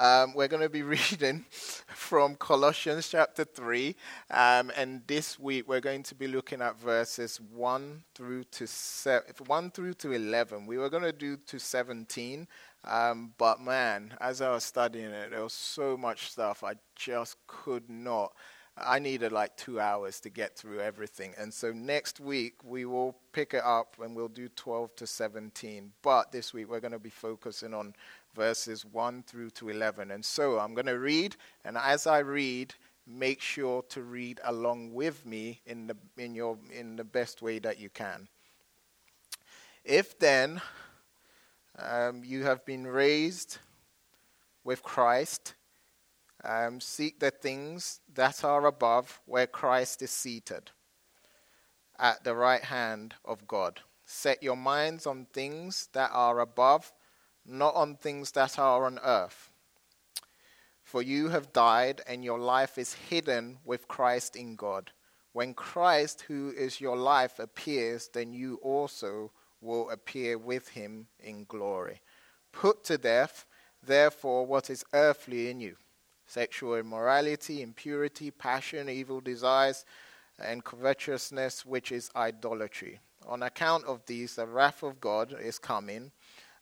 Um, we're going to be reading from Colossians chapter 3. Um, and this week we're going to be looking at verses 1 through to, se- 1 through to 11. We were going to do to 17. Um, but man, as I was studying it, there was so much stuff I just could not. I needed like two hours to get through everything. And so next week we will pick it up and we'll do 12 to 17. But this week we're going to be focusing on verses 1 through to 11. And so I'm going to read, and as I read, make sure to read along with me in the, in your, in the best way that you can. If then um, you have been raised with Christ, um, seek the things that are above where Christ is seated at the right hand of God. Set your minds on things that are above not on things that are on earth. For you have died, and your life is hidden with Christ in God. When Christ, who is your life, appears, then you also will appear with him in glory. Put to death, therefore, what is earthly in you sexual immorality, impurity, passion, evil desires, and covetousness, which is idolatry. On account of these, the wrath of God is coming.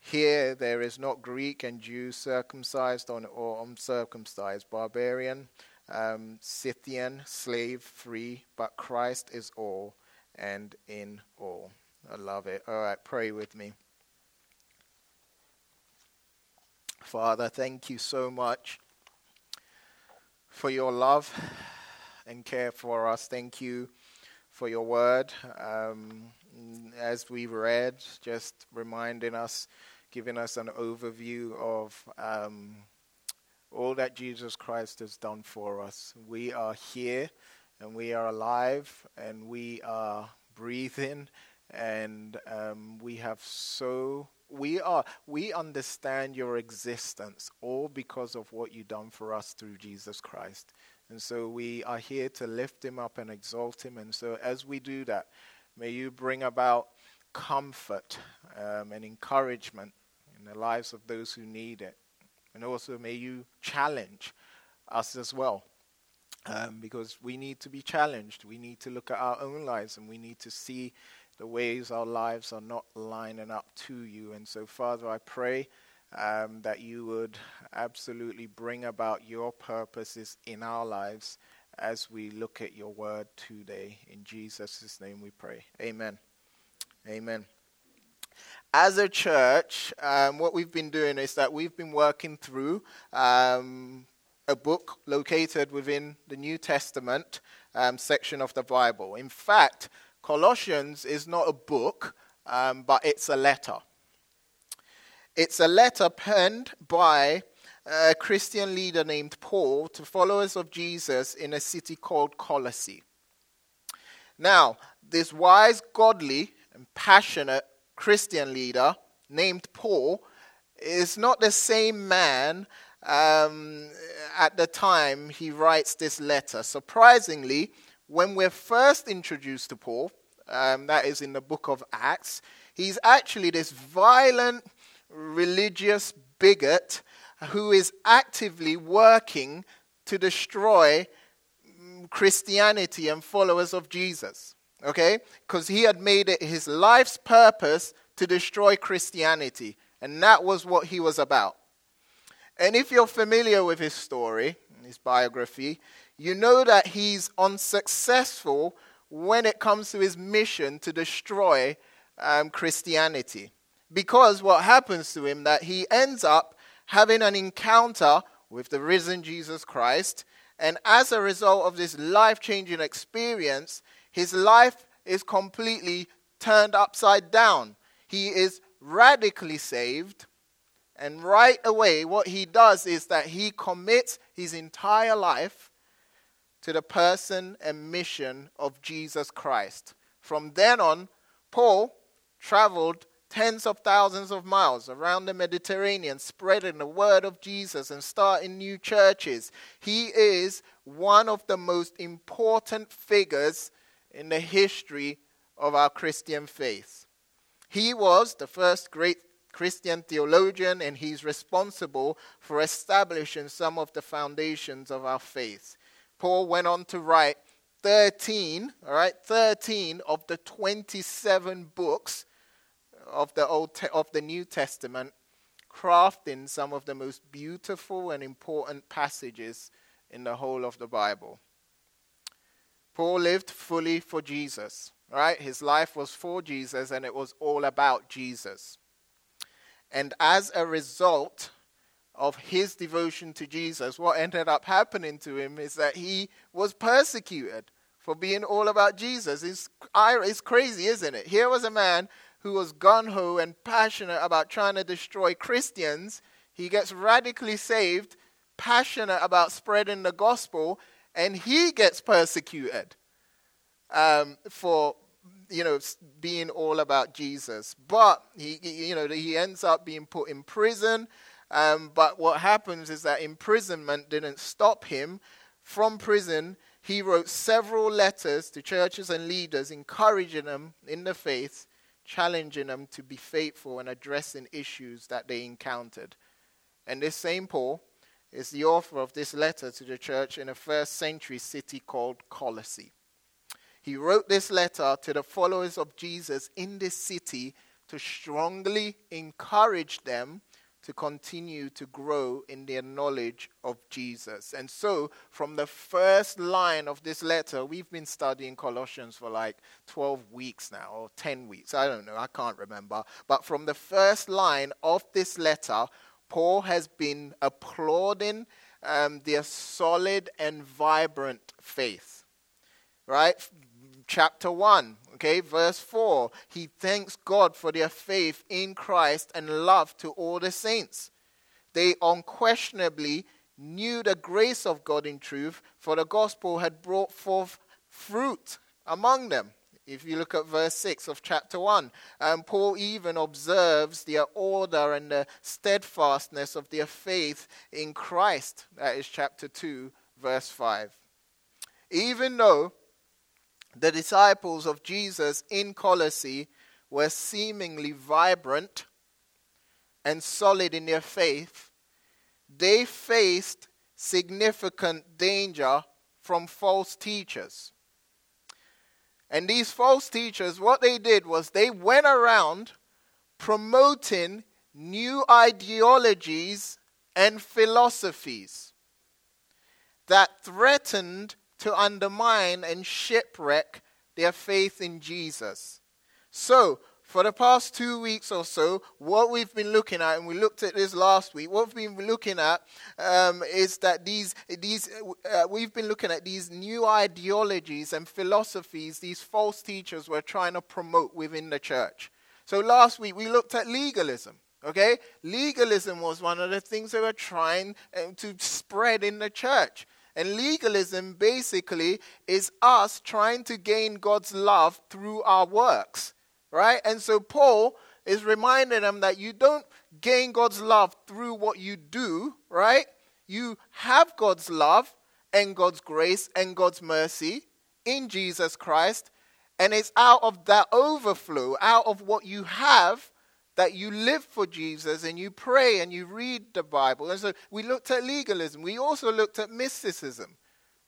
Here there is not Greek and Jew, circumcised or uncircumcised, barbarian, um, Scythian, slave, free, but Christ is all and in all. I love it. All right, pray with me. Father, thank you so much for your love and care for us. Thank you for your word. Um, as we read, just reminding us giving us an overview of um, all that Jesus Christ has done for us. We are here and we are alive and we are breathing and um, we have so we are we understand your existence all because of what you've done for us through Jesus Christ. And so we are here to lift him up and exalt him. And so as we do that, may you bring about comfort um, and encouragement in the lives of those who need it. And also, may you challenge us as well. Um, because we need to be challenged. We need to look at our own lives and we need to see the ways our lives are not lining up to you. And so, Father, I pray um, that you would absolutely bring about your purposes in our lives as we look at your word today. In Jesus' name we pray. Amen. Amen as a church, um, what we've been doing is that we've been working through um, a book located within the New Testament um, section of the Bible. In fact, Colossians is not a book, um, but it's a letter. It's a letter penned by a Christian leader named Paul to followers of Jesus in a city called Colossae. Now, this wise, godly, and passionate Christian leader named Paul is not the same man um, at the time he writes this letter. Surprisingly, when we're first introduced to Paul, um, that is in the book of Acts, he's actually this violent religious bigot who is actively working to destroy Christianity and followers of Jesus okay? Because he had made it his life's purpose to destroy Christianity, and that was what he was about. And if you're familiar with his story, his biography, you know that he's unsuccessful when it comes to his mission to destroy um, Christianity. Because what happens to him that he ends up having an encounter with the risen Jesus Christ, and as a result of this life changing experience, his life is completely turned upside down. He is radically saved. And right away, what he does is that he commits his entire life to the person and mission of Jesus Christ. From then on, Paul traveled tens of thousands of miles around the Mediterranean, spreading the word of Jesus and starting new churches. He is one of the most important figures in the history of our Christian faith. He was the first great Christian theologian, and he's responsible for establishing some of the foundations of our faith. Paul went on to write 13, all right, 13 of the 27 books of the Old Te- of the New Testament, crafting some of the most beautiful and important passages in the whole of the Bible. Paul lived fully for Jesus, right? His life was for Jesus and it was all about Jesus. And as a result of his devotion to Jesus, what ended up happening to him is that he was persecuted for being all about Jesus. It's, it's crazy, isn't it? Here was a man who was gun ho and passionate about trying to destroy Christians. He gets radically saved, passionate about spreading the gospel, and he gets persecuted um, for you know being all about Jesus. But he, you know, he ends up being put in prison. Um, but what happens is that imprisonment didn't stop him. From prison, he wrote several letters to churches and leaders, encouraging them in the faith, challenging them to be faithful and addressing issues that they encountered. And this same Paul is the author of this letter to the church in a first century city called Colossae. He wrote this letter to the followers of Jesus in this city to strongly encourage them to continue to grow in their knowledge of Jesus. And so, from the first line of this letter, we've been studying Colossians for like 12 weeks now, or 10 weeks. I don't know, I can't remember. But from the first line of this letter, Paul has been applauding um, their solid and vibrant faith. Right? chapter 1, okay, verse 4. He thanks God for their faith in Christ and love to all the saints. They unquestionably knew the grace of God in truth, for the gospel had brought forth fruit among them. If you look at verse 6 of chapter 1, and Paul even observes their order and the steadfastness of their faith in Christ. That is chapter 2, verse 5. Even though the disciples of Jesus in Colossae were seemingly vibrant and solid in their faith, they faced significant danger from false teachers. And these false teachers, what they did was they went around promoting new ideologies and philosophies that threatened to undermine and shipwreck their faith in Jesus. So, for the past two weeks or so, what we've been looking at, and we looked at this last week, what we've been looking at um, is that these, these uh, we've been looking at these new ideologies and philosophies these false teachers were trying to promote within the church. So last week we looked at legalism. Okay? Legalism was one of the things they were trying uh, to spread in the church. And legalism basically is us trying to gain God's love through our works, right? And so Paul is reminding them that you don't gain God's love through what you do, right? You have God's love and God's grace and God's mercy in Jesus Christ. And it's out of that overflow, out of what you have, that you live for Jesus and you pray and you read the Bible. And so we looked at legalism. We also looked at mysticism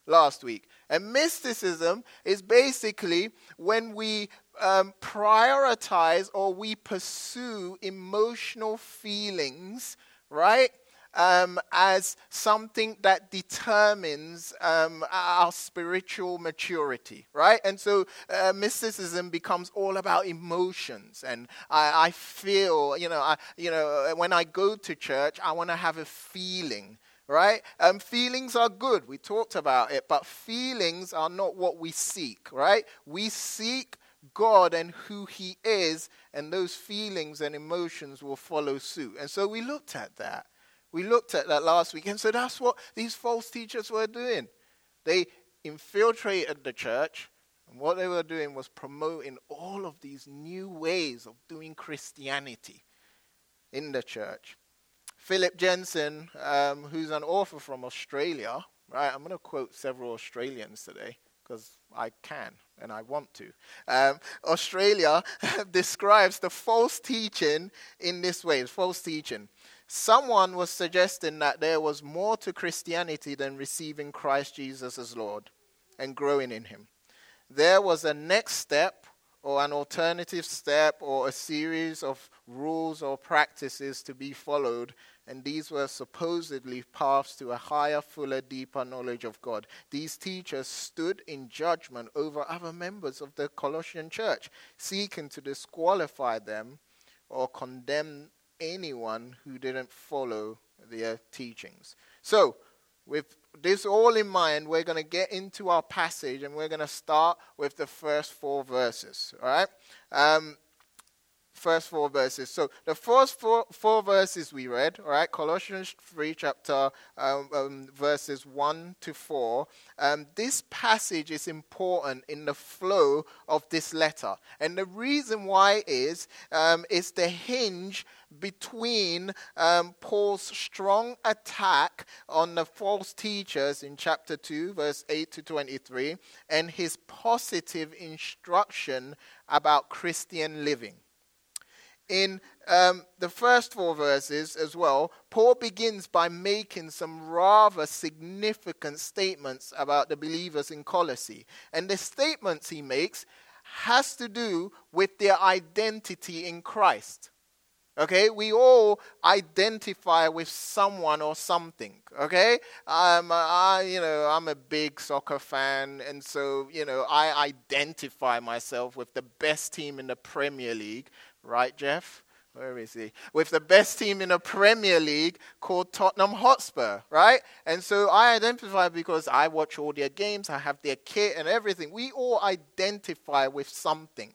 last week. And mysticism is basically when we um, prioritize or we pursue emotional feelings, right? Um, as something that determines um, our spiritual maturity, right? And so uh, mysticism becomes all about emotions, and I, I feel, you know, I, you know, when I go to church, I want to have a feeling right? Um, feelings are good. We talked about it, but feelings are not what we seek, right? We seek God and who He is, and those feelings and emotions will follow suit. And so we looked at that We looked at that last week, and so that's what these false teachers were doing. They infiltrated the church, and what they were doing was promoting all of these new ways of doing Christianity in the church. Phillip Jensen, um, who's an author from Australia, right? I'm going to quote several Australians today because I can and I want to. Um, Australia describes the false teaching in this way false teaching. Someone was suggesting that there was more to Christianity than receiving Christ Jesus as Lord and growing in Him. There was a next step or an alternative step or a series of rules or practices to be followed and these were supposedly paths to a higher, fuller, deeper knowledge of God. These teachers stood in judgment over other members of the Colossian church, seeking to disqualify them or condemn anyone who didn't follow their teachings. So, with this all in mind, we're going to get into our passage and we're going to start with the first four verses. All right? Um, first four verses. So the first four, four verses we read, all right, Colossians 3, chapter um, um, verses 1 to 4. Um, this passage is important in the flow of this letter. And the reason why is, um, is the hinge between um, Paul's strong attack on the false teachers in chapter 2, verse 8 to 23, and his positive instruction about Christian living in um, the first four verses as well, Paul begins by making some rather significant statements about the believers in Colossae. And the statements he makes has to do with their identity in Christ. Okay, we all identify with someone or something. Okay, um, I, you know, I'm a big soccer fan, and so you know, I identify myself with the best team in the Premier League, right, Jeff? Where is he? With the best team in the Premier League called Tottenham Hotspur, right? And so I identify because I watch all their games, I have their kit and everything. We all identify with something.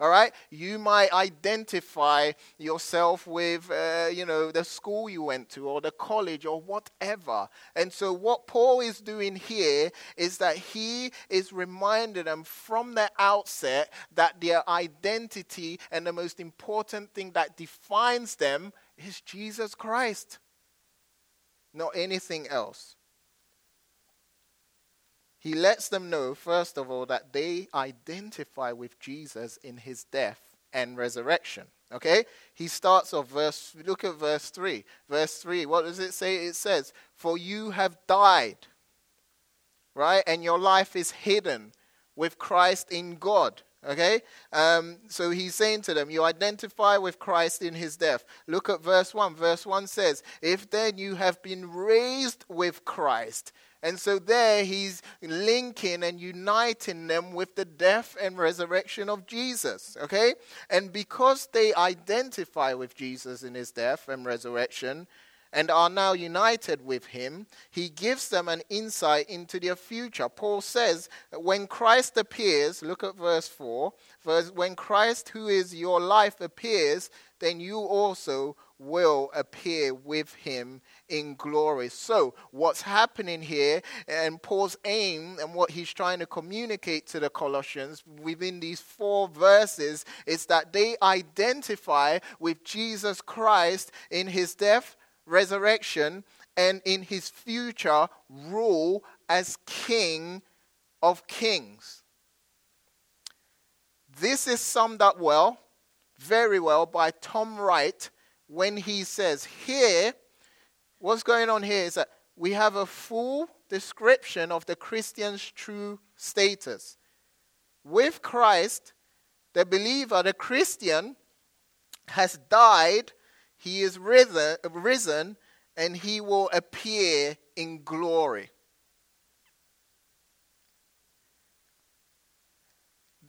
All right, you might identify yourself with, uh, you know, the school you went to or the college or whatever. And so, what Paul is doing here is that he is reminding them from the outset that their identity and the most important thing that defines them is Jesus Christ, not anything else he lets them know, first of all, that they identify with Jesus in his death and resurrection. Okay? He starts off verse look at verse 3. Verse 3, what does it say? It says, "For you have died." Right? And your life is hidden with Christ in God. Okay? Um, so he's saying to them, You identify with Christ in his death. Look at verse 1. Verse 1 says, If then you have been raised with Christ, and so there he's linking and uniting them with the death and resurrection of Jesus. Okay? And because they identify with Jesus in his death and resurrection and are now united with him, he gives them an insight into their future. Paul says, when Christ appears, look at verse 4, verse, when Christ, who is your life, appears, then you also will appear with him in glory. So, what's happening here, and Paul's aim and what he's trying to communicate to the Colossians within these four verses is that they identify with Jesus Christ in his death, resurrection, and in his future rule as King of Kings. This is summed up well, very well, by Tom Wright when he says, Here, what's going on here is that we have a full description of the Christian's true status. With Christ, the believer, the Christian, has died, he is risen, and he will appear in glory.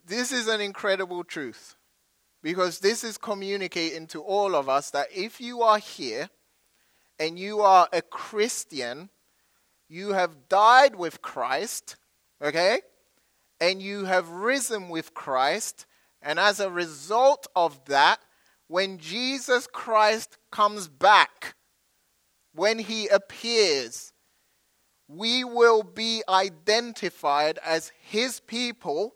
This is an incredible truth. Because this is communicating to all of us that if you are here and you are a Christian, you have died with Christ, okay? And you have risen with Christ. And as a result of that, when Jesus Christ comes back, when he appears, we will be identified as his people,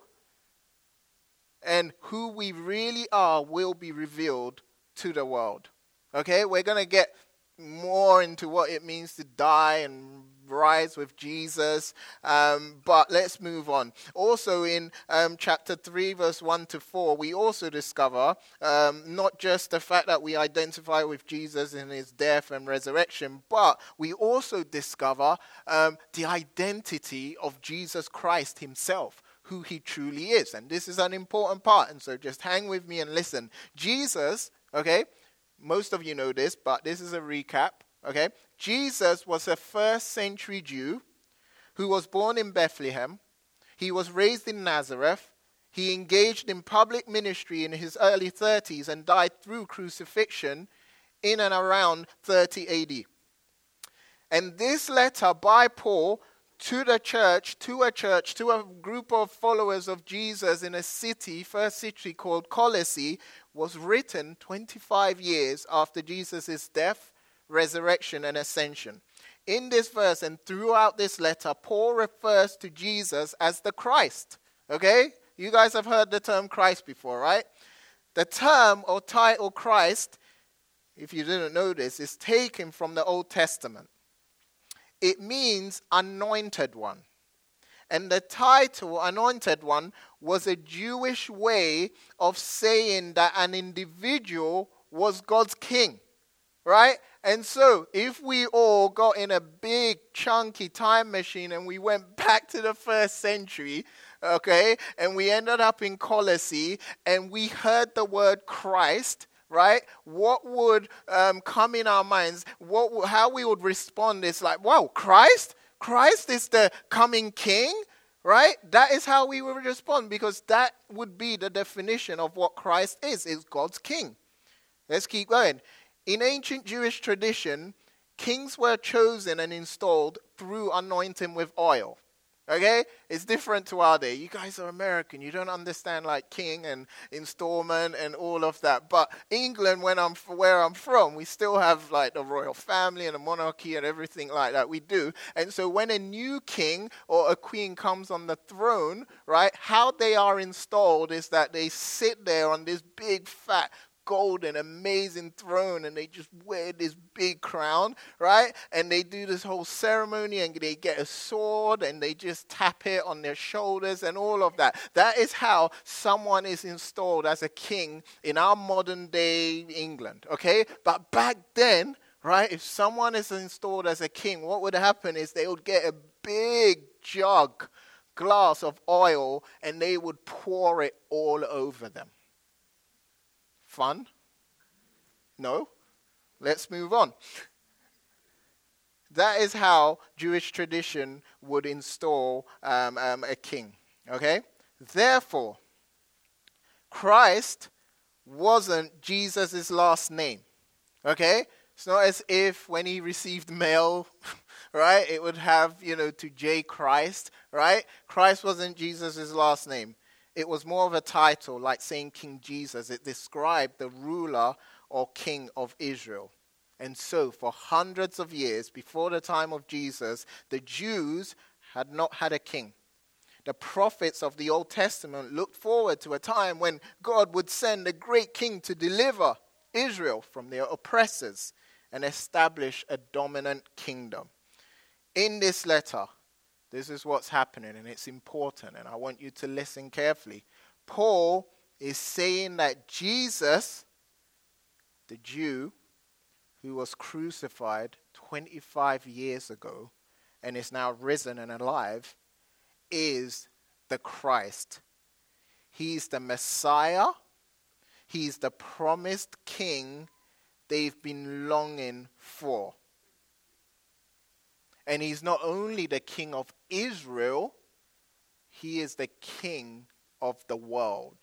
and who we really are will be revealed to the world. Okay, we're going to get more into what it means to die and rise with Jesus. Um, but let's move on. Also, in um, chapter 3, verse 1 to 4, we also discover um, not just the fact that we identify with Jesus in his death and resurrection, but we also discover um, the identity of Jesus Christ himself who he truly is. And this is an important part. And so just hang with me and listen. Jesus, okay, most of you know this, but this is a recap, okay? Jesus was a first century Jew who was born in Bethlehem. He was raised in Nazareth. He engaged in public ministry in his early 30s and died through crucifixion in and around 30 AD. And this letter by Paul to the church, to a church, to a group of followers of Jesus in a city, first city called Colossae, was written 25 years after Jesus' death, resurrection, and ascension. In this verse and throughout this letter, Paul refers to Jesus as the Christ. Okay? You guys have heard the term Christ before, right? The term or title Christ, if you didn't know this, is taken from the Old Testament. It means anointed one. And the title, Anointed One, was a Jewish way of saying that an individual was God's king. Right? And so, if we all got in a big, chunky time machine and we went back to the first century, okay, and we ended up in Colossae and we heard the word Christ, right? What would um, come in our minds? What, how we would respond is like, wow, Christ? Christ is the coming king, right? That is how we will respond because that would be the definition of what Christ is, is God's king. Let's keep going. In ancient Jewish tradition, kings were chosen and installed through anointing with oil. Okay? It's different to our day. You guys are American. You don't understand like king and installment and all of that. But England, when I'm where I'm from, we still have like the royal family and a monarchy and everything like that. We do. And so when a new king or a queen comes on the throne, right, how they are installed is that they sit there on this big fat golden, amazing throne and they just wear this big crown, right? And they do this whole ceremony and they get a sword and they just tap it on their shoulders and all of that. That is how someone is installed as a king in our modern day England, okay? But back then, right, if someone is installed as a king, what would happen is they would get a big jug glass of oil and they would pour it all over them. Fun? No? Let's move on. That is how Jewish tradition would install um, um, a king. Okay? Therefore, Christ wasn't Jesus' last name. Okay? It's not as if when he received mail, right, it would have, you know, to J Christ, right? Christ wasn't Jesus' last name. It was more of a title, like saying King Jesus. It described the ruler or king of Israel. And so, for hundreds of years before the time of Jesus, the Jews had not had a king. The prophets of the Old Testament looked forward to a time when God would send a great king to deliver Israel from their oppressors and establish a dominant kingdom. In this letter, this is what's happening, and it's important, and I want you to listen carefully. Paul is saying that Jesus, the Jew who was crucified 25 years ago and is now risen and alive, is the Christ. He's the Messiah, he's the promised King they've been longing for. And he's not only the king of Israel, he is the king of the world.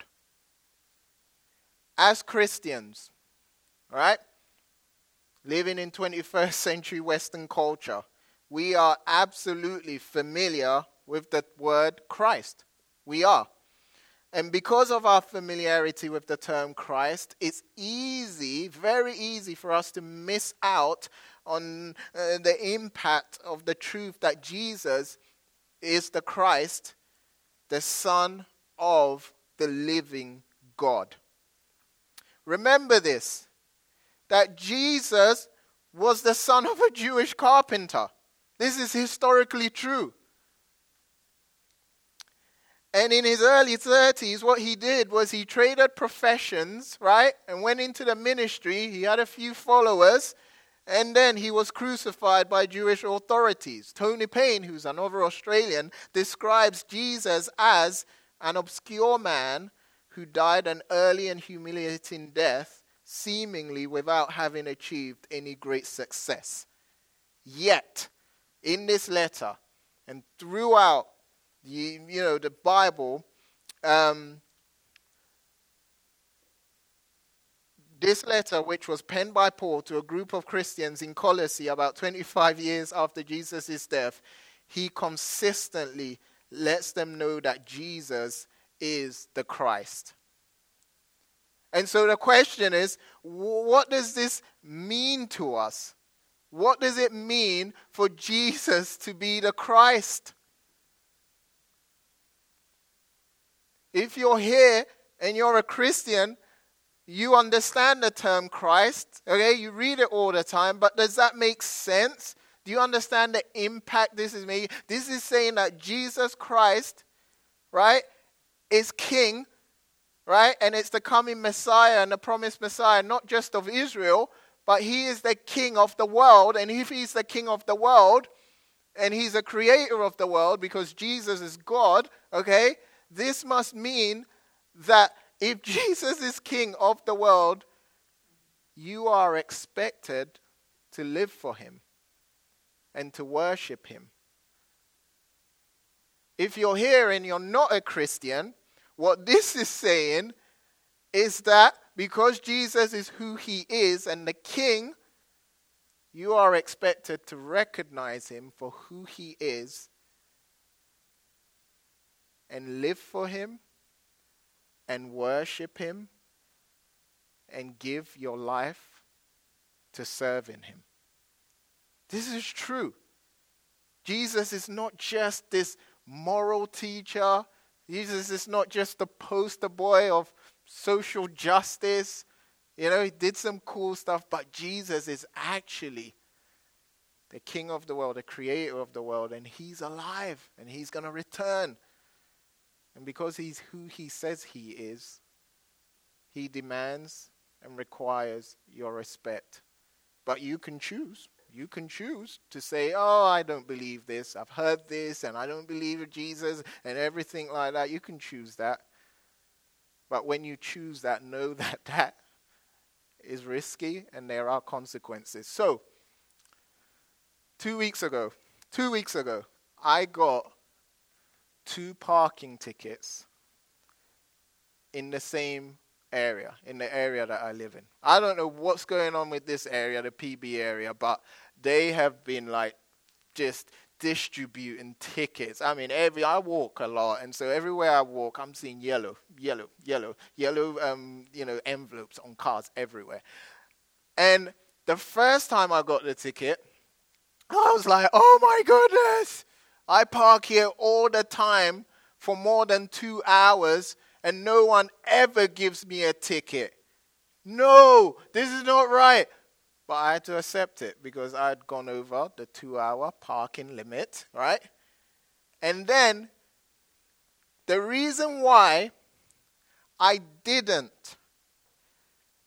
As Christians, right, living in 21st century Western culture, we are absolutely familiar with the word Christ. We are. And because of our familiarity with the term Christ, it's easy, very easy for us to miss out on uh, the impact of the truth that Jesus is the Christ, the Son of the living God. Remember this that Jesus was the son of a Jewish carpenter. This is historically true. And in his early 30s, what he did was he traded professions, right? And went into the ministry. He had a few followers. And then he was crucified by Jewish authorities. Tony Payne, who's another Australian, describes Jesus as an obscure man who died an early and humiliating death, seemingly without having achieved any great success. Yet, in this letter and throughout you, you know, the Bible, um, this letter, which was penned by Paul to a group of Christians in Colossae about 25 years after Jesus' death, he consistently lets them know that Jesus is the Christ. And so the question is what does this mean to us? What does it mean for Jesus to be the Christ? If you're here and you're a Christian, you understand the term Christ, okay? You read it all the time, but does that make sense? Do you understand the impact this is making? This is saying that Jesus Christ, right, is King, right? And it's the coming Messiah and the promised Messiah, not just of Israel, but he is the King of the world. And if he's the King of the world, and he's a creator of the world because Jesus is God, okay? This must mean that if Jesus is king of the world, you are expected to live for him and to worship him. If you're here and you're not a Christian, what this is saying is that because Jesus is who he is and the king, you are expected to recognize him for who he is and live for Him and worship Him and give your life to serve in Him. This is true. Jesus is not just this moral teacher. Jesus is not just the poster boy of social justice. You know, he did some cool stuff, but Jesus is actually the king of the world, the creator of the world, and he's alive and he's going to return. And because he's who he says he is, he demands and requires your respect. But you can choose. You can choose to say, Oh, I don't believe this. I've heard this, and I don't believe in Jesus, and everything like that. You can choose that. But when you choose that, know that that is risky and there are consequences. So, two weeks ago, two weeks ago, I got two parking tickets in the same area, in the area that I live in. I don't know what's going on with this area, the PB area, but they have been like just distributing tickets. I mean, every I walk a lot, and so everywhere I walk, I'm seeing yellow, yellow, yellow, yellow, um, you know, envelopes on cars everywhere. And the first time I got the ticket, I was like, "Oh my goodness!" I park here all the time for more than two hours, and no one ever gives me a ticket. No, this is not right. But I had to accept it because I had gone over the two hour parking limit, right? And then the reason why I didn't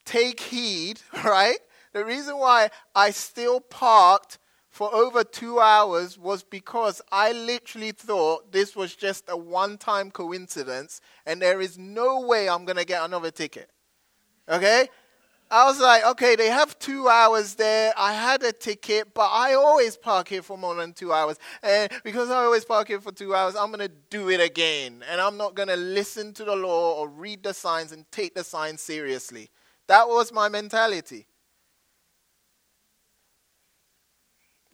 take heed, right? The reason why I still parked for over two hours was because I literally thought this was just a one time coincidence and there is no way I'm going to get another ticket. Okay? I was like, okay, they have two hours there. I had a ticket, but I always park here for more than two hours. And because I always park here for two hours, I'm going to do it again. And I'm not going to listen to the law or read the signs and take the signs seriously. That was my mentality.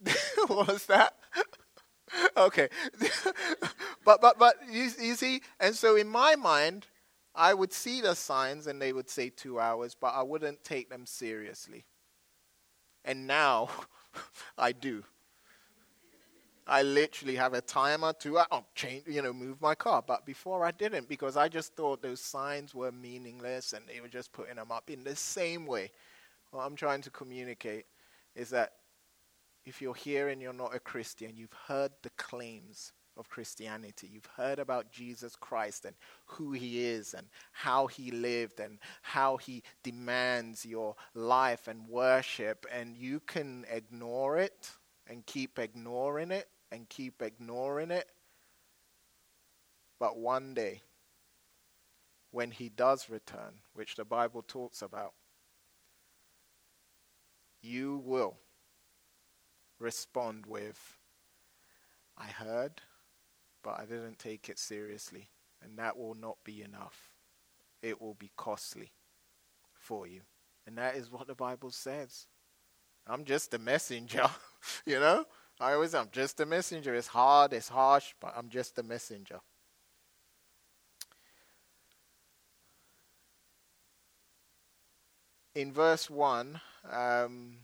what was that? okay. but but but you, you see, and so in my mind, I would see the signs and they would say two hours, but I wouldn't take them seriously. And now I do. I literally have a timer to uh, oh, change, you know, move my car. But before I didn't because I just thought those signs were meaningless and they were just putting them up in the same way. What I'm trying to communicate is that if you're here and you're not a Christian, you've heard the claims of Christianity. You've heard about Jesus Christ and who he is and how he lived and how he demands your life and worship, and you can ignore it and keep ignoring it and keep ignoring it. But one day, when he does return, which the Bible talks about, you will respond with, I heard, but I didn't take it seriously. And that will not be enough. It will be costly for you. And that is what the Bible says. I'm just a messenger, you know? I always I'm just a messenger. It's hard, it's harsh, but I'm just a messenger. In verse 1, um,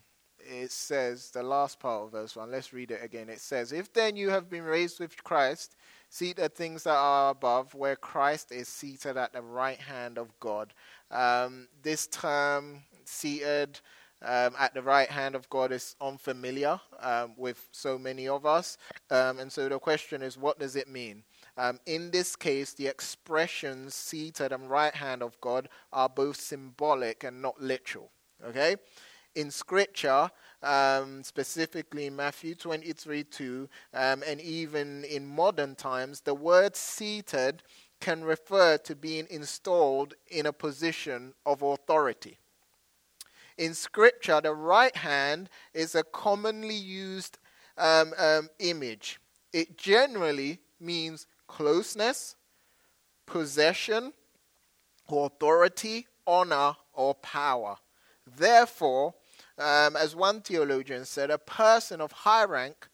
it says, the last part of verse 1, let's read it again. It says, If then you have been raised with Christ, seek the things that are above, where Christ is seated at the right hand of God. Um, this term, seated um, at the right hand of God, is unfamiliar um, with so many of us. Um, and so the question is, what does it mean? Um, in this case, the expressions seated and right hand of God are both symbolic and not literal. Okay? In Scripture, um, specifically Matthew 23 2, um, and even in modern times, the word seated can refer to being installed in a position of authority. In Scripture, the right hand is a commonly used um, um image. It generally means closeness, possession, authority, honor, or power. Therefore, um, as one theologian said, a person of high rank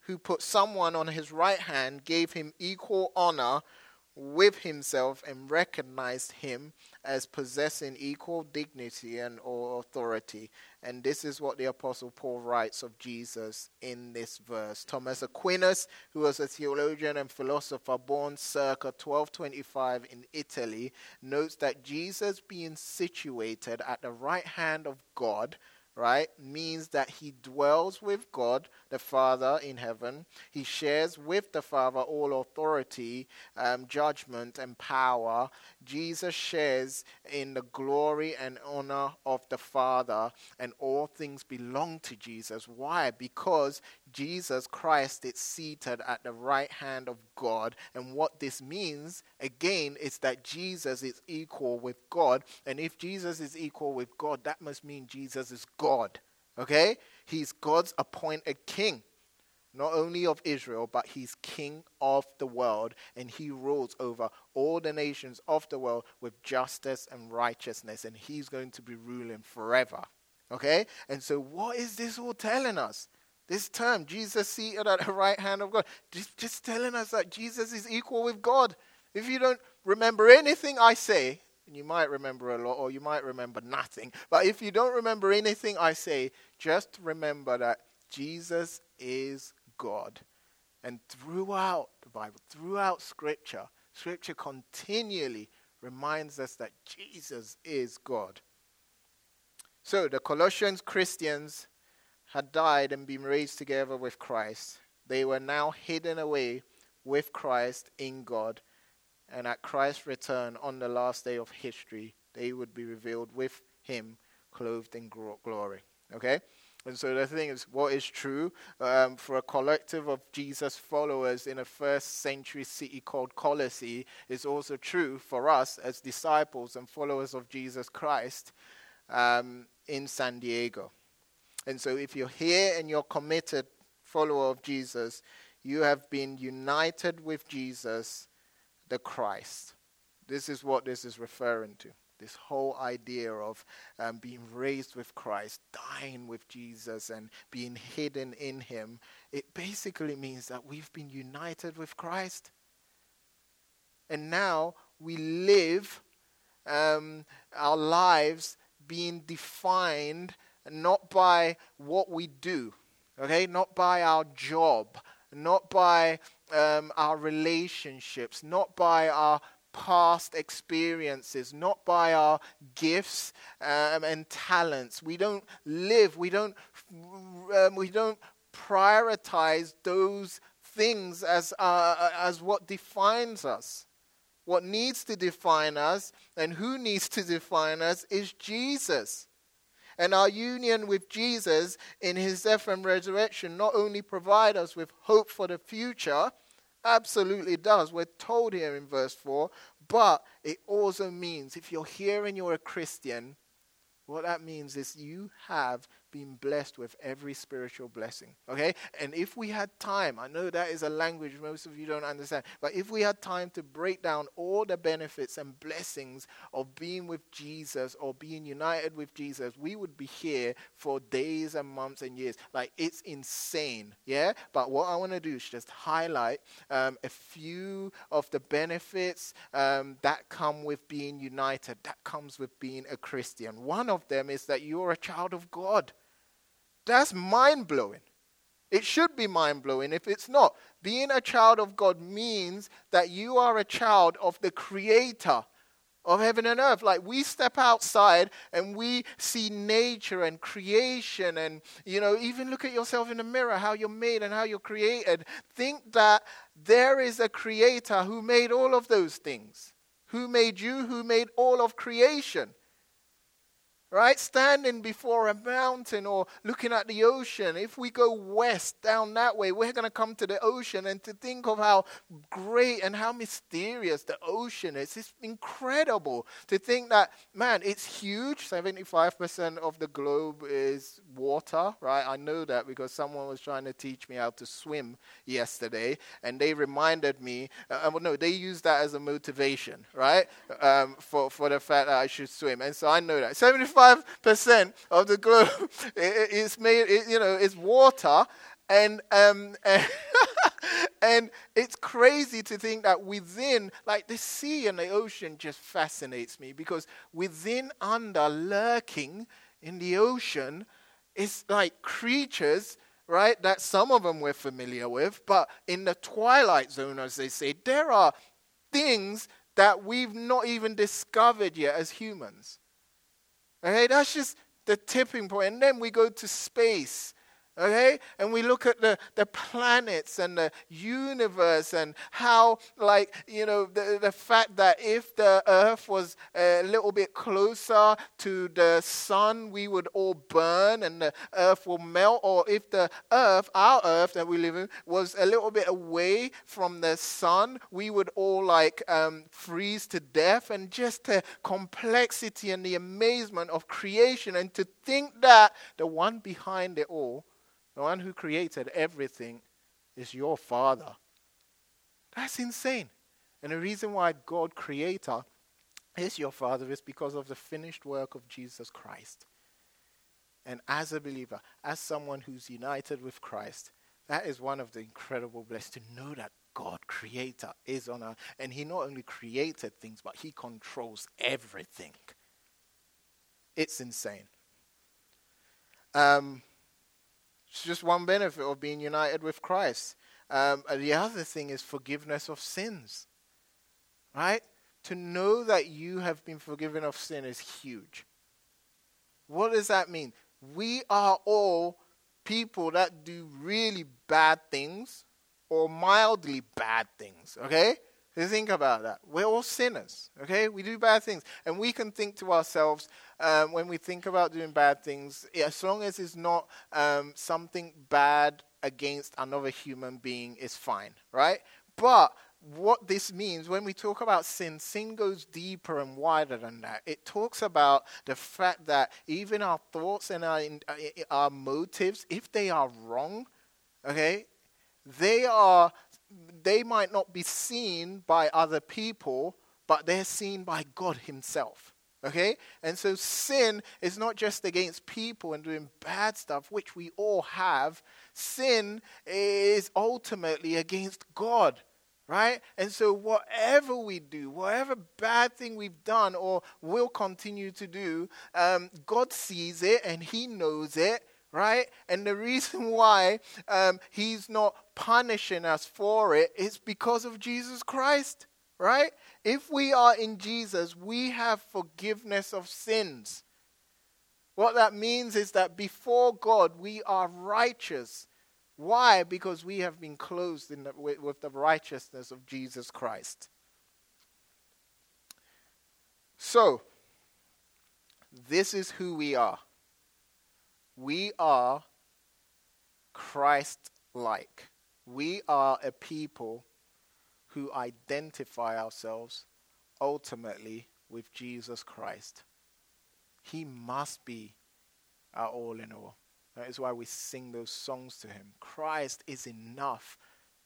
who put someone on his right hand gave him equal honor with himself and recognized him as possessing equal dignity and authority. And this is what the Apostle Paul writes of Jesus in this verse. Thomas Aquinas, who was a theologian and philosopher born circa 1225 in Italy, notes that Jesus being situated at the right hand of God right, means that he dwells with God the Father in heaven. He shares with the Father all authority, um, judgment, and power. Jesus shares in the glory and honor of the Father, and all things belong to Jesus. Why? Because Jesus Christ is seated at the right hand of God. And what this means, again, is that Jesus is equal with God. And if Jesus is equal with God, that must mean Jesus is God. Okay? He's God's appointed king, not only of Israel, but he's king of the world. And he rules over all the nations of the world with justice and righteousness. And he's going to be ruling forever. Okay? And so, what is this all telling us? This term, Jesus seated at the right hand of God, just, just telling us that Jesus is equal with God. If you don't remember anything I say, and you might remember a lot or you might remember nothing, but if you don't remember anything I say, just remember that Jesus is God. And throughout the Bible, throughout Scripture, Scripture continually reminds us that Jesus is God. So the Colossians Christians had died and been raised together with Christ. They were now hidden away with Christ in God. And at Christ's return on the last day of history, they would be revealed with him, clothed in glory. Okay? And so the thing is, what is true um, for a collective of Jesus followers in a first century city called Colossae is also true for us as disciples and followers of Jesus Christ um, in San Diego. And so, if you're here and you're committed follower of Jesus, you have been united with Jesus, the Christ. This is what this is referring to. This whole idea of um, being raised with Christ, dying with Jesus, and being hidden in Him. It basically means that we've been united with Christ. And now we live um, our lives being defined not by what we do, okay, not by our job, not by um, our relationships, not by our past experiences, not by our gifts um, and talents. We don't live, we don't, um, we don't prioritize those things as, uh, as what defines us. What needs to define us and who needs to define us is Jesus. And our union with Jesus in his death and resurrection not only provide us with hope for the future, absolutely does. We're told here in verse 4, but it also means if you're here and you're a Christian, what that means is you have been blessed with every spiritual blessing. Okay? And if we had time, I know that is a language most of you don't understand, but if we had time to break down all the benefits and blessings of being with Jesus or being united with Jesus, we would be here for days and months and years. Like, it's insane. Yeah? But what I want to do is just highlight um, a few of the benefits um, that come with being united, that comes with being a Christian. One of them is that you're a child of God. That's mind blowing. It should be mind blowing if it's not. Being a child of God means that you are a child of the Creator of heaven and earth. Like we step outside and we see nature and creation, and you know, even look at yourself in the mirror, how you're made and how you're created. Think that there is a Creator who made all of those things. Who made you? Who made all of creation? Right? Standing before a mountain or looking at the ocean. If we go west down that way, we're going to come to the ocean and to think of how great and how mysterious the ocean is. It's incredible to think that, man, it's huge. 75% of the globe is water, right? I know that because someone was trying to teach me how to swim yesterday and they reminded me, uh, well, no, they used that as a motivation, right? Um, for, for the fact that I should swim. And so I know that. 75 percent of the globe is made, you know, is water, and um, and it's crazy to think that within, like the sea and the ocean, just fascinates me because within, under, lurking in the ocean, is like creatures right? That some of them we're familiar with, but in the twilight zone, as they say, there are things that we've not even discovered yet as humans. Okay, that's just the tipping point. And then we go to space. Okay? And we look at the, the planets and the universe and how, like, you know, the, the fact that if the Earth was a little bit closer to the sun, we would all burn and the Earth will melt. Or if the Earth, our Earth that we live in, was a little bit away from the sun, we would all, like, um, freeze to death. And just the complexity and the amazement of creation. And to think that the one behind it all the one who created everything is your Father. That's insane. And the reason why God, Creator, is your Father is because of the finished work of Jesus Christ. And as a believer, as someone who's united with Christ, that is one of the incredible blessings to know that God, Creator, is on earth. And He not only created things, but He controls everything. It's insane. Um, it's just one benefit of being united with Christ. Um, the other thing is forgiveness of sins. Right? To know that you have been forgiven of sin is huge. What does that mean? We are all people that do really bad things or mildly bad things, okay? Think about that. We're all sinners, okay? We do bad things. And we can think to ourselves, um, when we think about doing bad things, as long as it's not um, something bad against another human being, is fine, right? But what this means when we talk about sin, sin goes deeper and wider than that. It talks about the fact that even our thoughts and our, uh, our motives, if they are wrong, okay, they are they might not be seen by other people, but they're seen by God Himself. Okay? And so sin is not just against people and doing bad stuff, which we all have. Sin is ultimately against God. right? And so, whatever we do, whatever bad thing we've done or will continue to do, um, God sees it and He knows it, right? And the reason why um, He's not punishing us for it is because of Jesus Christ, right? If we are in Jesus, we have forgiveness of sins. What that means is that before God, we are righteous why? Because we have been clothed the, with, with the righteousness of Jesus Christ. So, this is who we are. We are Christ like. We are a people who identify ourselves ultimately with Jesus Christ. He must be our all in all. That is why we sing those songs to Him. Christ is enough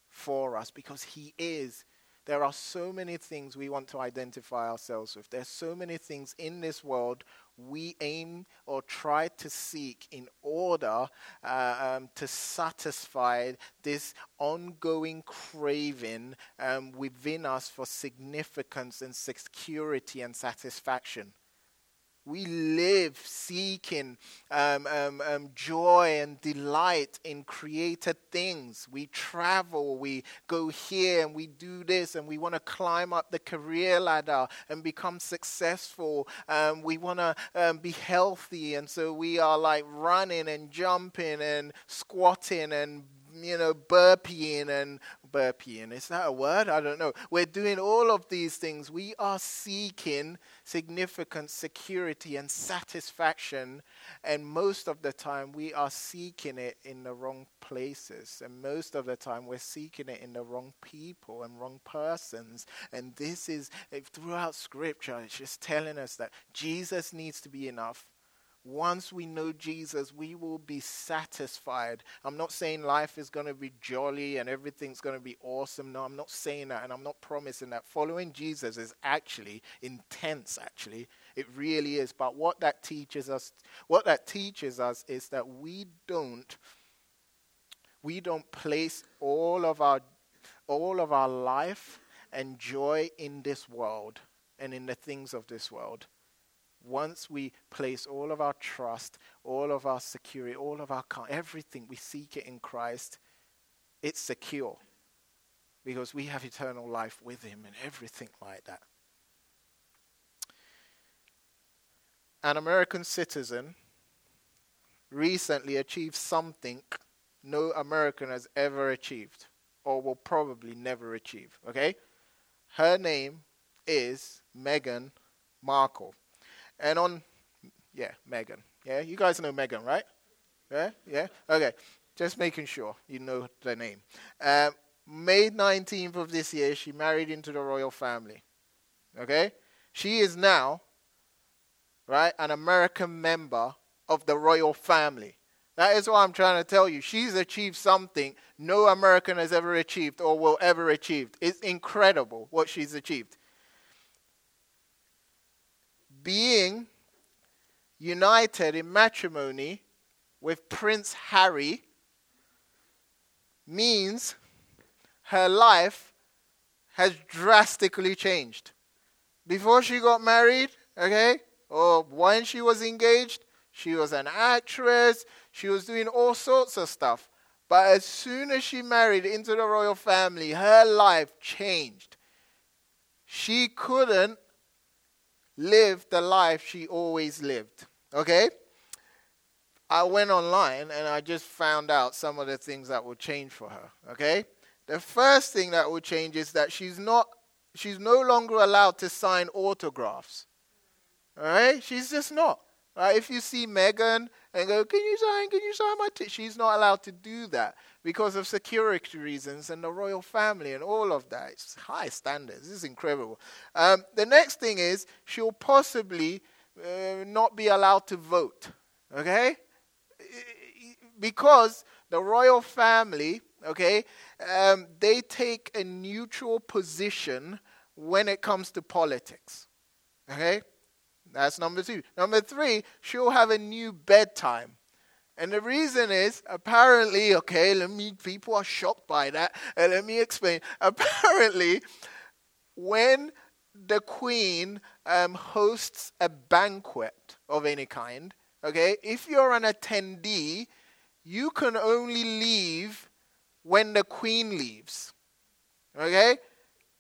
for us because He is. There are so many things we want to identify ourselves with. There's so many things in this world we aim or try to seek in order uh, um, to satisfy this ongoing craving um, within us for significance and security and satisfaction. We live seeking um, um, um, joy and delight in created things. We travel, we go here and we do this, and we want to climb up the career ladder and become successful. Um, we want to um, be healthy, and so we are like running and jumping and squatting and you know, burping and burping. Is that a word? I don't know. We're doing all of these things. We are seeking significant security and satisfaction, and most of the time we are seeking it in the wrong places, and most of the time we're seeking it in the wrong people and wrong persons. And this is throughout Scripture, it's just telling us that Jesus needs to be enough once we know Jesus, we will be satisfied. I'm not saying life is going to be jolly and everything's going to be awesome. No, I'm not saying that, and I'm not promising that. Following Jesus is actually intense, actually. It really is. But what that teaches us, what that teaches us is that we don't we don't place all of our all of our life and joy in this world and in the things of this world once we place all of our trust, all of our security, all of our everything, we seek it in Christ, it's secure because we have eternal life with Him and everything like that. An American citizen recently achieved something no American has ever achieved or will probably never achieve. Okay? Her name is Meghan Markle. And on, yeah, Meghan. Yeah, you guys know Meghan, right? Yeah, yeah. Okay, just making sure you know the name. Um, May 19th of this year, she married into the royal family. Okay, she is now, right, an American member of the royal family. That is what I'm trying to tell you. She's achieved something no American has ever achieved or will ever achieve. It's incredible what she's achieved being united in matrimony with Prince Harry means her life has drastically changed. Before she got married, okay, or when she was engaged, she was an actress, she was doing all sorts of stuff. But as soon as she married into the royal family, her life changed. She couldn't live the life she always lived. Okay? I went online and I just found out some of the things that will change for her. Okay? The first thing that will change is that she's not she's no longer allowed to sign autographs. All right? She's just not. Right? If you see Meghan and go, Can you sign? Can you sign my t-? She's not allowed to do that because of security reasons and the royal family and all of that. It's high standards. This is incredible. Um, the next thing is she'll possibly uh, not be allowed to vote. Okay? Because the royal family, okay, um, they take a neutral position when it comes to politics. Okay? That's number two. Number three, she'll have a new bedtime. And the reason is apparently, okay, let me, people are shocked by that. Let me explain. Apparently, when the queen um, hosts a banquet of any kind, okay, if you're an attendee, you can only leave when the queen leaves. Okay?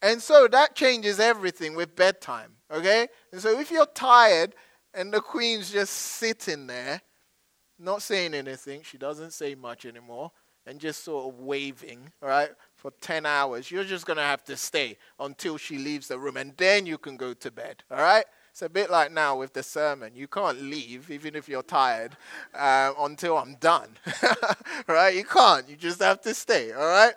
And so that changes everything with bedtime. Okay? And so if you're tired and the queen's just sitting there, not saying anything, she doesn't say much anymore, and just sort of waving, right, for 10 hours, you're just going to have to stay until she leaves the room, and then you can go to bed, all right? It's a bit like now with the sermon. You can't leave, even if you're tired, uh, until I'm done, right? You can't. You just have to stay, all right?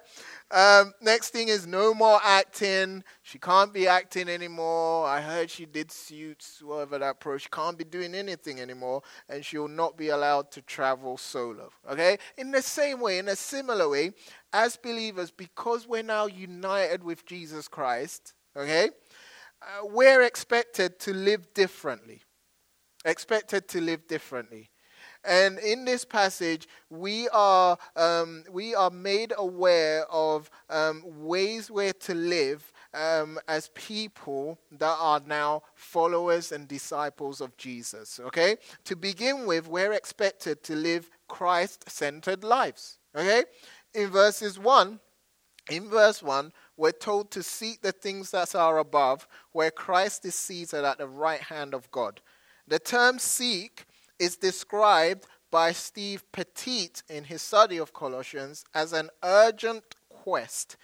Um, next thing is no more acting. She can't be acting anymore. I heard she did suits, whatever that pro. She can't be doing anything anymore, and she'll not be allowed to travel solo. Okay? In the same way, in a similar way, as believers, because we're now united with Jesus Christ, okay, uh, we're expected to live differently. Expected to live differently. And in this passage, we are, um, we are made aware of um, ways where to live um, as people that are now followers and disciples of Jesus. Okay? To begin with, we're expected to live Christ centered lives. Okay? In verses 1, in verse 1, we're told to seek the things that are above, where Christ is seated at the right hand of God. The term seek is described by Steve Pettit in his study of Colossians as an urgent quest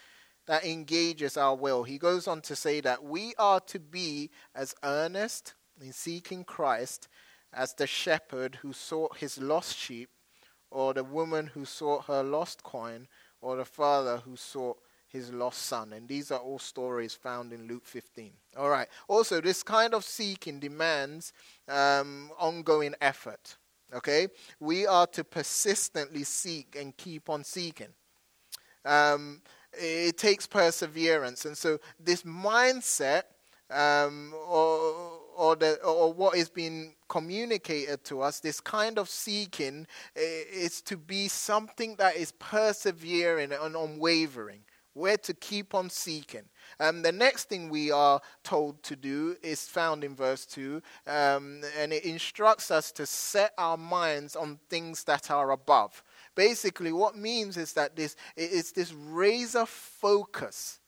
that engages our will. He goes on to say that we are to be as earnest in seeking Christ as the shepherd who sought his lost sheep, or the woman who sought her lost coin, or the father who sought his lost son. And these are all stories found in Luke 15. All right. Also, this kind of seeking demands um, ongoing effort. Okay? We are to persistently seek and keep on seeking. Um, it takes perseverance. And so, this mindset um, or, or, the, or what is being communicated to us, this kind of seeking, is to be something that is persevering and unwavering. We're to keep on seeking. Um, the next thing we are told to do is found in verse 2, um, and it instructs us to set our minds on things that are above. Basically, what means is that this it's this razor focus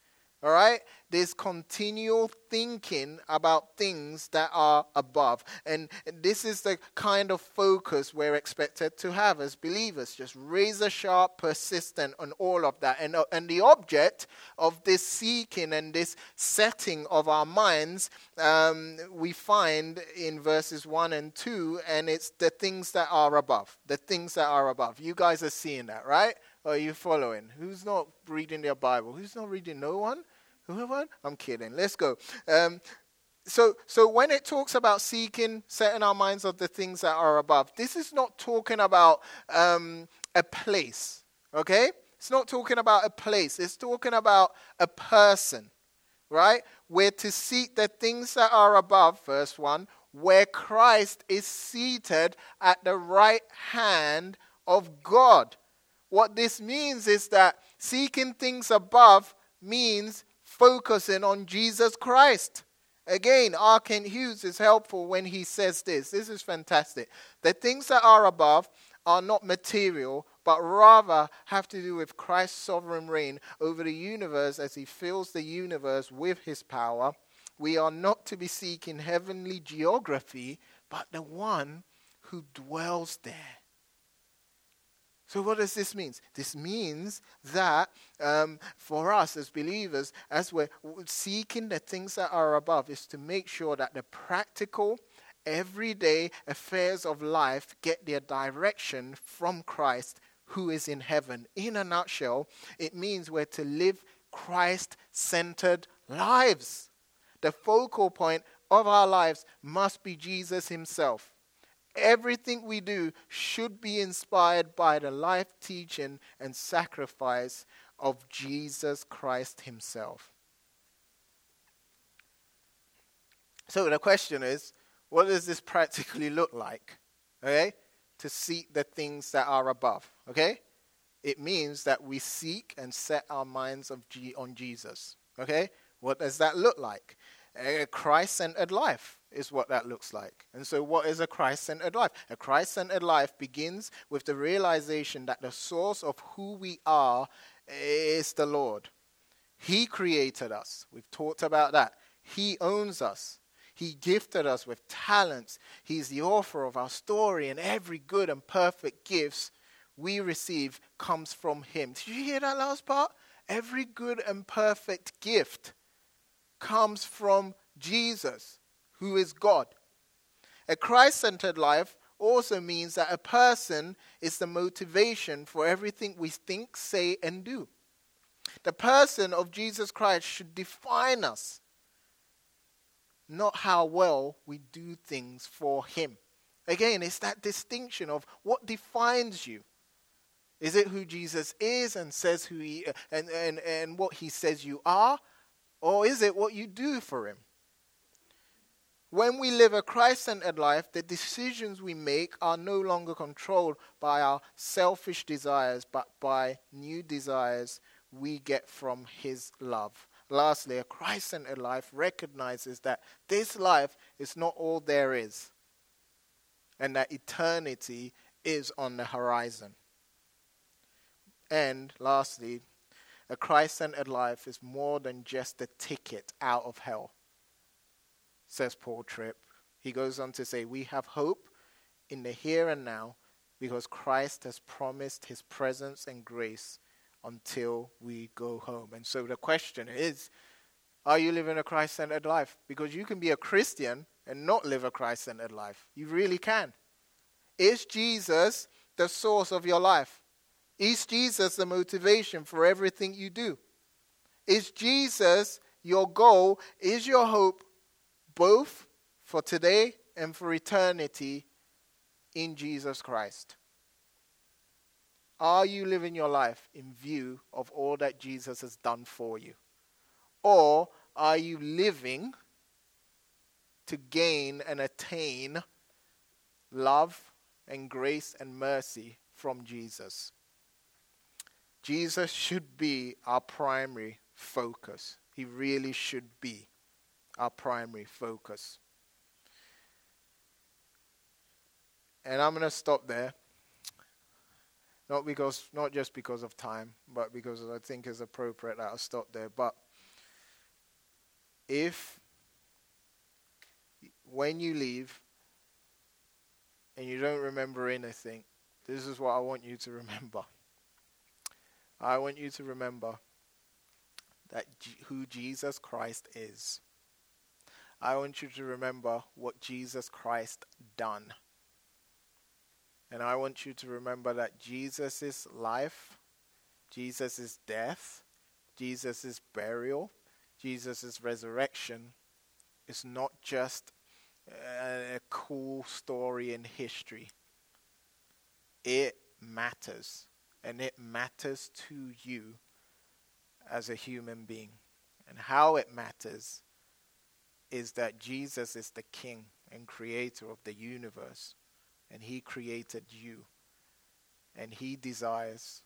all right? This continual thinking about things that are above. And this is the kind of focus we're expected to have as believers, just razor sharp, persistent on all of that. And, uh, and the object of this seeking and this setting of our minds, um, we find in verses 1 and 2, and it's the things that are above. The things that are above. You guys are seeing that, right? Or are you following? Who's not reading their Bible? Who's not reading? No one? Whoever? I'm kidding. Let's go. Um, so, so when it talks about seeking, setting our minds on the things that are above, this is not talking about um, a place. Okay? It's not talking about a place. It's talking about a person. Right? We're to seek the things that are above, verse 1, where Christ is seated at the right hand of God. What this means is that seeking things above means focusing on Jesus Christ. Again, R. Kent Hughes is helpful when he says this. This is fantastic. The things that are above are not material, but rather have to do with Christ's sovereign reign over the universe as he fills the universe with his power. We are not to be seeking heavenly geography, but the one who dwells there. So, what does this mean? This means that um, for us as believers, as we're seeking the things that are above, is to make sure that the practical, everyday affairs of life get their direction from Christ who is in heaven. In a nutshell, it means we're to live Christ centered lives. The focal point of our lives must be Jesus Himself. Everything we do should be inspired by the life, teaching, and sacrifice of Jesus Christ Himself. So the question is what does this practically look like? Okay? to seek the things that are above. Okay? It means that we seek and set our minds of G- on Jesus. Okay? What does that look like? A Christ centered life is what that looks like. And so, what is a Christ centered life? A Christ centered life begins with the realization that the source of who we are is the Lord. He created us. We've talked about that. He owns us. He gifted us with talents. He's the author of our story, and every good and perfect gifts we receive comes from Him. Did you hear that last part? Every good and perfect gift comes from Jesus, who is God. A Christ centered life also means that a person is the motivation for everything we think, say, and do. The person of Jesus Christ should define us, not how well we do things for Him. Again, it's that distinction of what defines you. Is it who Jesus is and says who he and, and, and what he says you are? Or is it what you do for him? When we live a Christ centered life, the decisions we make are no longer controlled by our selfish desires, but by new desires we get from His love. Lastly, a Christ centered life recognizes that this life is not all there is, and that eternity is on the horizon. And lastly, a Christ centered life is more than just a ticket out of hell, says Paul Tripp. He goes on to say, We have hope in the here and now because Christ has promised his presence and grace until we go home. And so the question is are you living a Christ centered life? Because you can be a Christian and not live a Christ centered life. You really can. Is Jesus the source of your life? Is Jesus the motivation for everything you do? Is Jesus your goal? Is your hope both for today and for eternity in Jesus Christ? Are you living your life in view of all that Jesus has done for you? Or are you living to gain and attain love and grace and mercy from Jesus? Jesus should be our primary focus. He really should be our primary focus. And I'm going to stop there. Not because, not just because of time, but because I think it's appropriate that I stop there. But if when you leave and you don't remember anything, this is what I want you to remember. I want you to remember that G- who Jesus Christ is. I want you to remember what Jesus Christ done. And I want you to remember that Jesus' life, Jesus' death, Jesus' burial, Jesus' resurrection is not just a, a cool story in history. It matters. And it matters to you as a human being. And how it matters is that Jesus is the King and creator of the universe and He created you. And He desires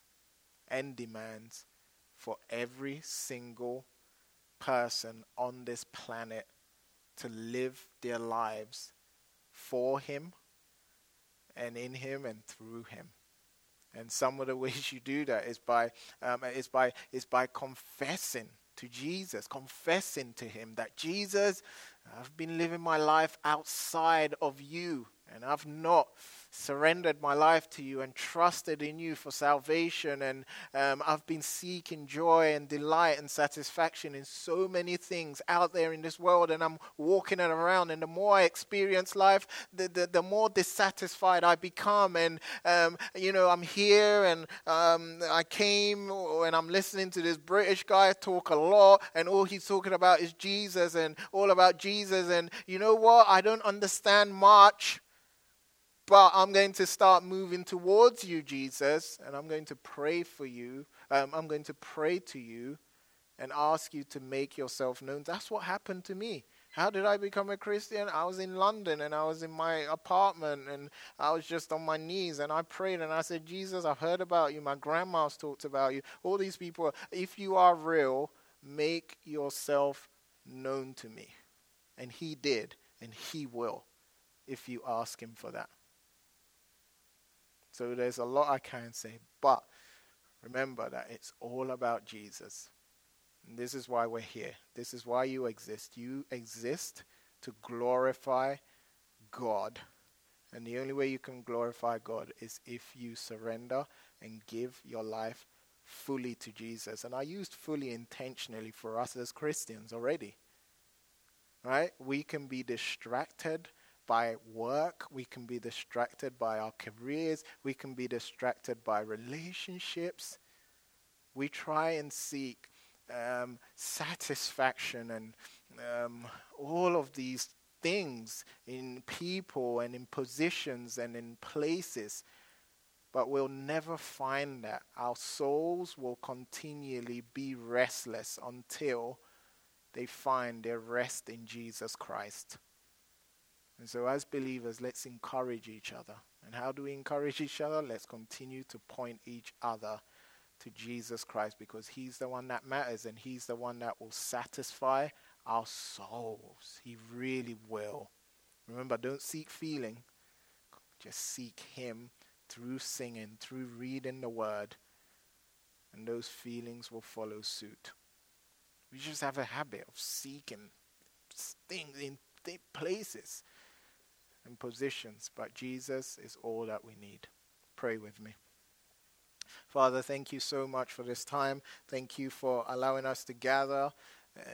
and demands for every single person on this planet to live their lives for Him and in Him and through Him. And some of the ways you do that is by um, is by is by confessing to Jesus, confessing to Him that Jesus, I've been living my life outside of you and I've not surrendered my life to you and trusted in you for salvation. And um, I've been seeking joy and delight and satisfaction in so many things out there in this world. And I'm walking it around. And the more I experience life, the, the, the more dissatisfied I become. And, um, you know, I'm here and um, I came and I'm listening to this British guy talk a lot. And all he's talking about is Jesus and all about Jesus. And you know what? I don't understand much but I'm going to start moving towards you, Jesus, and I'm going to pray for you. Um, I'm going to pray to you and ask you to make yourself known. That's what happened to me. How did I become a Christian? I was in London and I was in my apartment and I was just on my knees and I prayed and I said, Jesus, I've heard about you. My grandma's talked about you. All these people, if you are real, make yourself known to me. And he did, and he will if you ask him for that. So there's a lot I can say, but remember that it's all about Jesus. And this is why we're here. This is why you exist. You exist to glorify God. And the only way you can glorify God is if you surrender and give your life fully to Jesus. And I used fully intentionally for us as Christians already. Right? We can be distracted by work, we can be distracted by our careers, we can be distracted by relationships. We try and seek um, satisfaction and um, all of these things in people and in positions and in places. But we'll never find that. Our souls will continually be restless until they find their rest in Jesus Christ. And so, as believers, let's encourage each other. And how do we encourage each other? Let's continue to point each other to Jesus Christ because He's the one that matters and He's the one that will satisfy our souls. He really will. Remember, don't seek feeling, just seek Him through singing, through reading the Word, and those feelings will follow suit. We just have a habit of seeking things in places and positions, but Jesus is all that we need. Pray with me. Father, thank you so much for this time. Thank you for allowing us to gather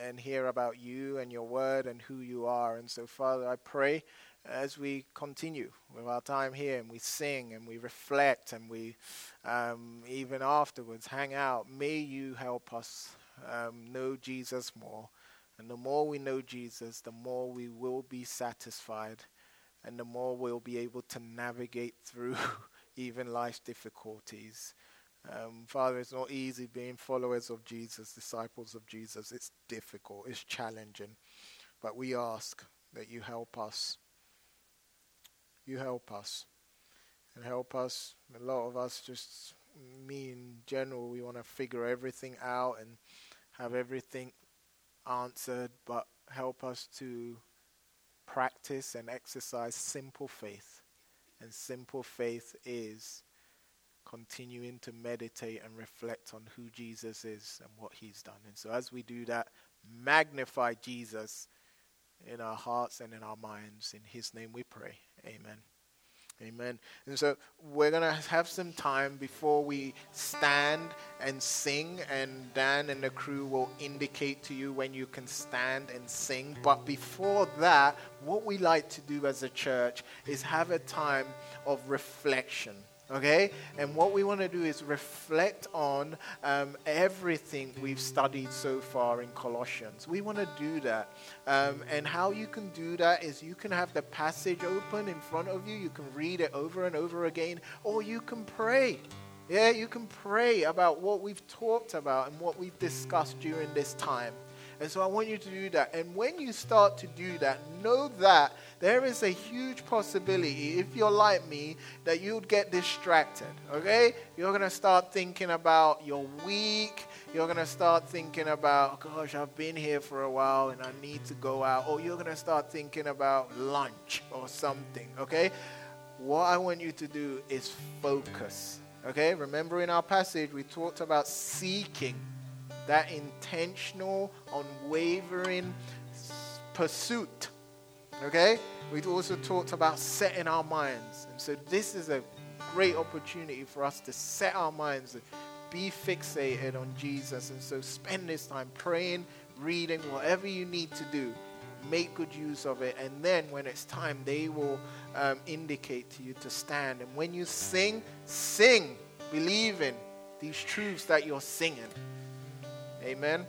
and hear about you and your word and who you are. And so, Father, I pray as we continue with our time here and we sing and we reflect and we um, even afterwards hang out, may you help us um, know Jesus more. And the more we know Jesus, the more we will be satisfied and the more we'll be able to navigate through even life's difficulties. Um, Father, it's not easy being followers of Jesus, disciples of Jesus. It's difficult, it's challenging. But we ask that you help us. You help us. And help us. A lot of us, just me in general, we want to figure everything out and have everything answered, but help us to practice and exercise simple faith. And simple faith is continuing to meditate and reflect on who Jesus is and what he's done. And so as we do that, magnify Jesus in our hearts and in our minds. In his name we pray. Amen. Amen. And so we're going to have some time before we stand and sing, and Dan and the crew will indicate to you when you can stand and sing. But before that, what we like to do as a church is have a time of reflection okay? And what we want to do is reflect on um, everything we've studied so far in Colossians. We want to do that. Um, and how you can do that is you can have the passage open in front of you, you can read it over and over again, or you can pray. Yeah, you can pray about what we've talked about and what we've discussed during this time. And so I want you to do that. And when you start to do that, know that there is a huge possibility, if you're like me, that you'd get distracted. Okay? You're going to start thinking about your week. You're going to start thinking about, gosh, I've been here for a while and I need to go out. Or you're going to start thinking about lunch or something. Okay? What I want you to do is focus. Okay? Remember in our passage, we talked about seeking that intentional, unwavering pursuit. Okay? we've also talked about setting our minds. And so this is a great opportunity for us to set our minds be fixated on Jesus. And so spend this time praying, reading, whatever you need to do. Make good use of it. And then when it's time, they will um, indicate to you to stand. And when you sing, sing, believe in these truths that you're singing. Amen.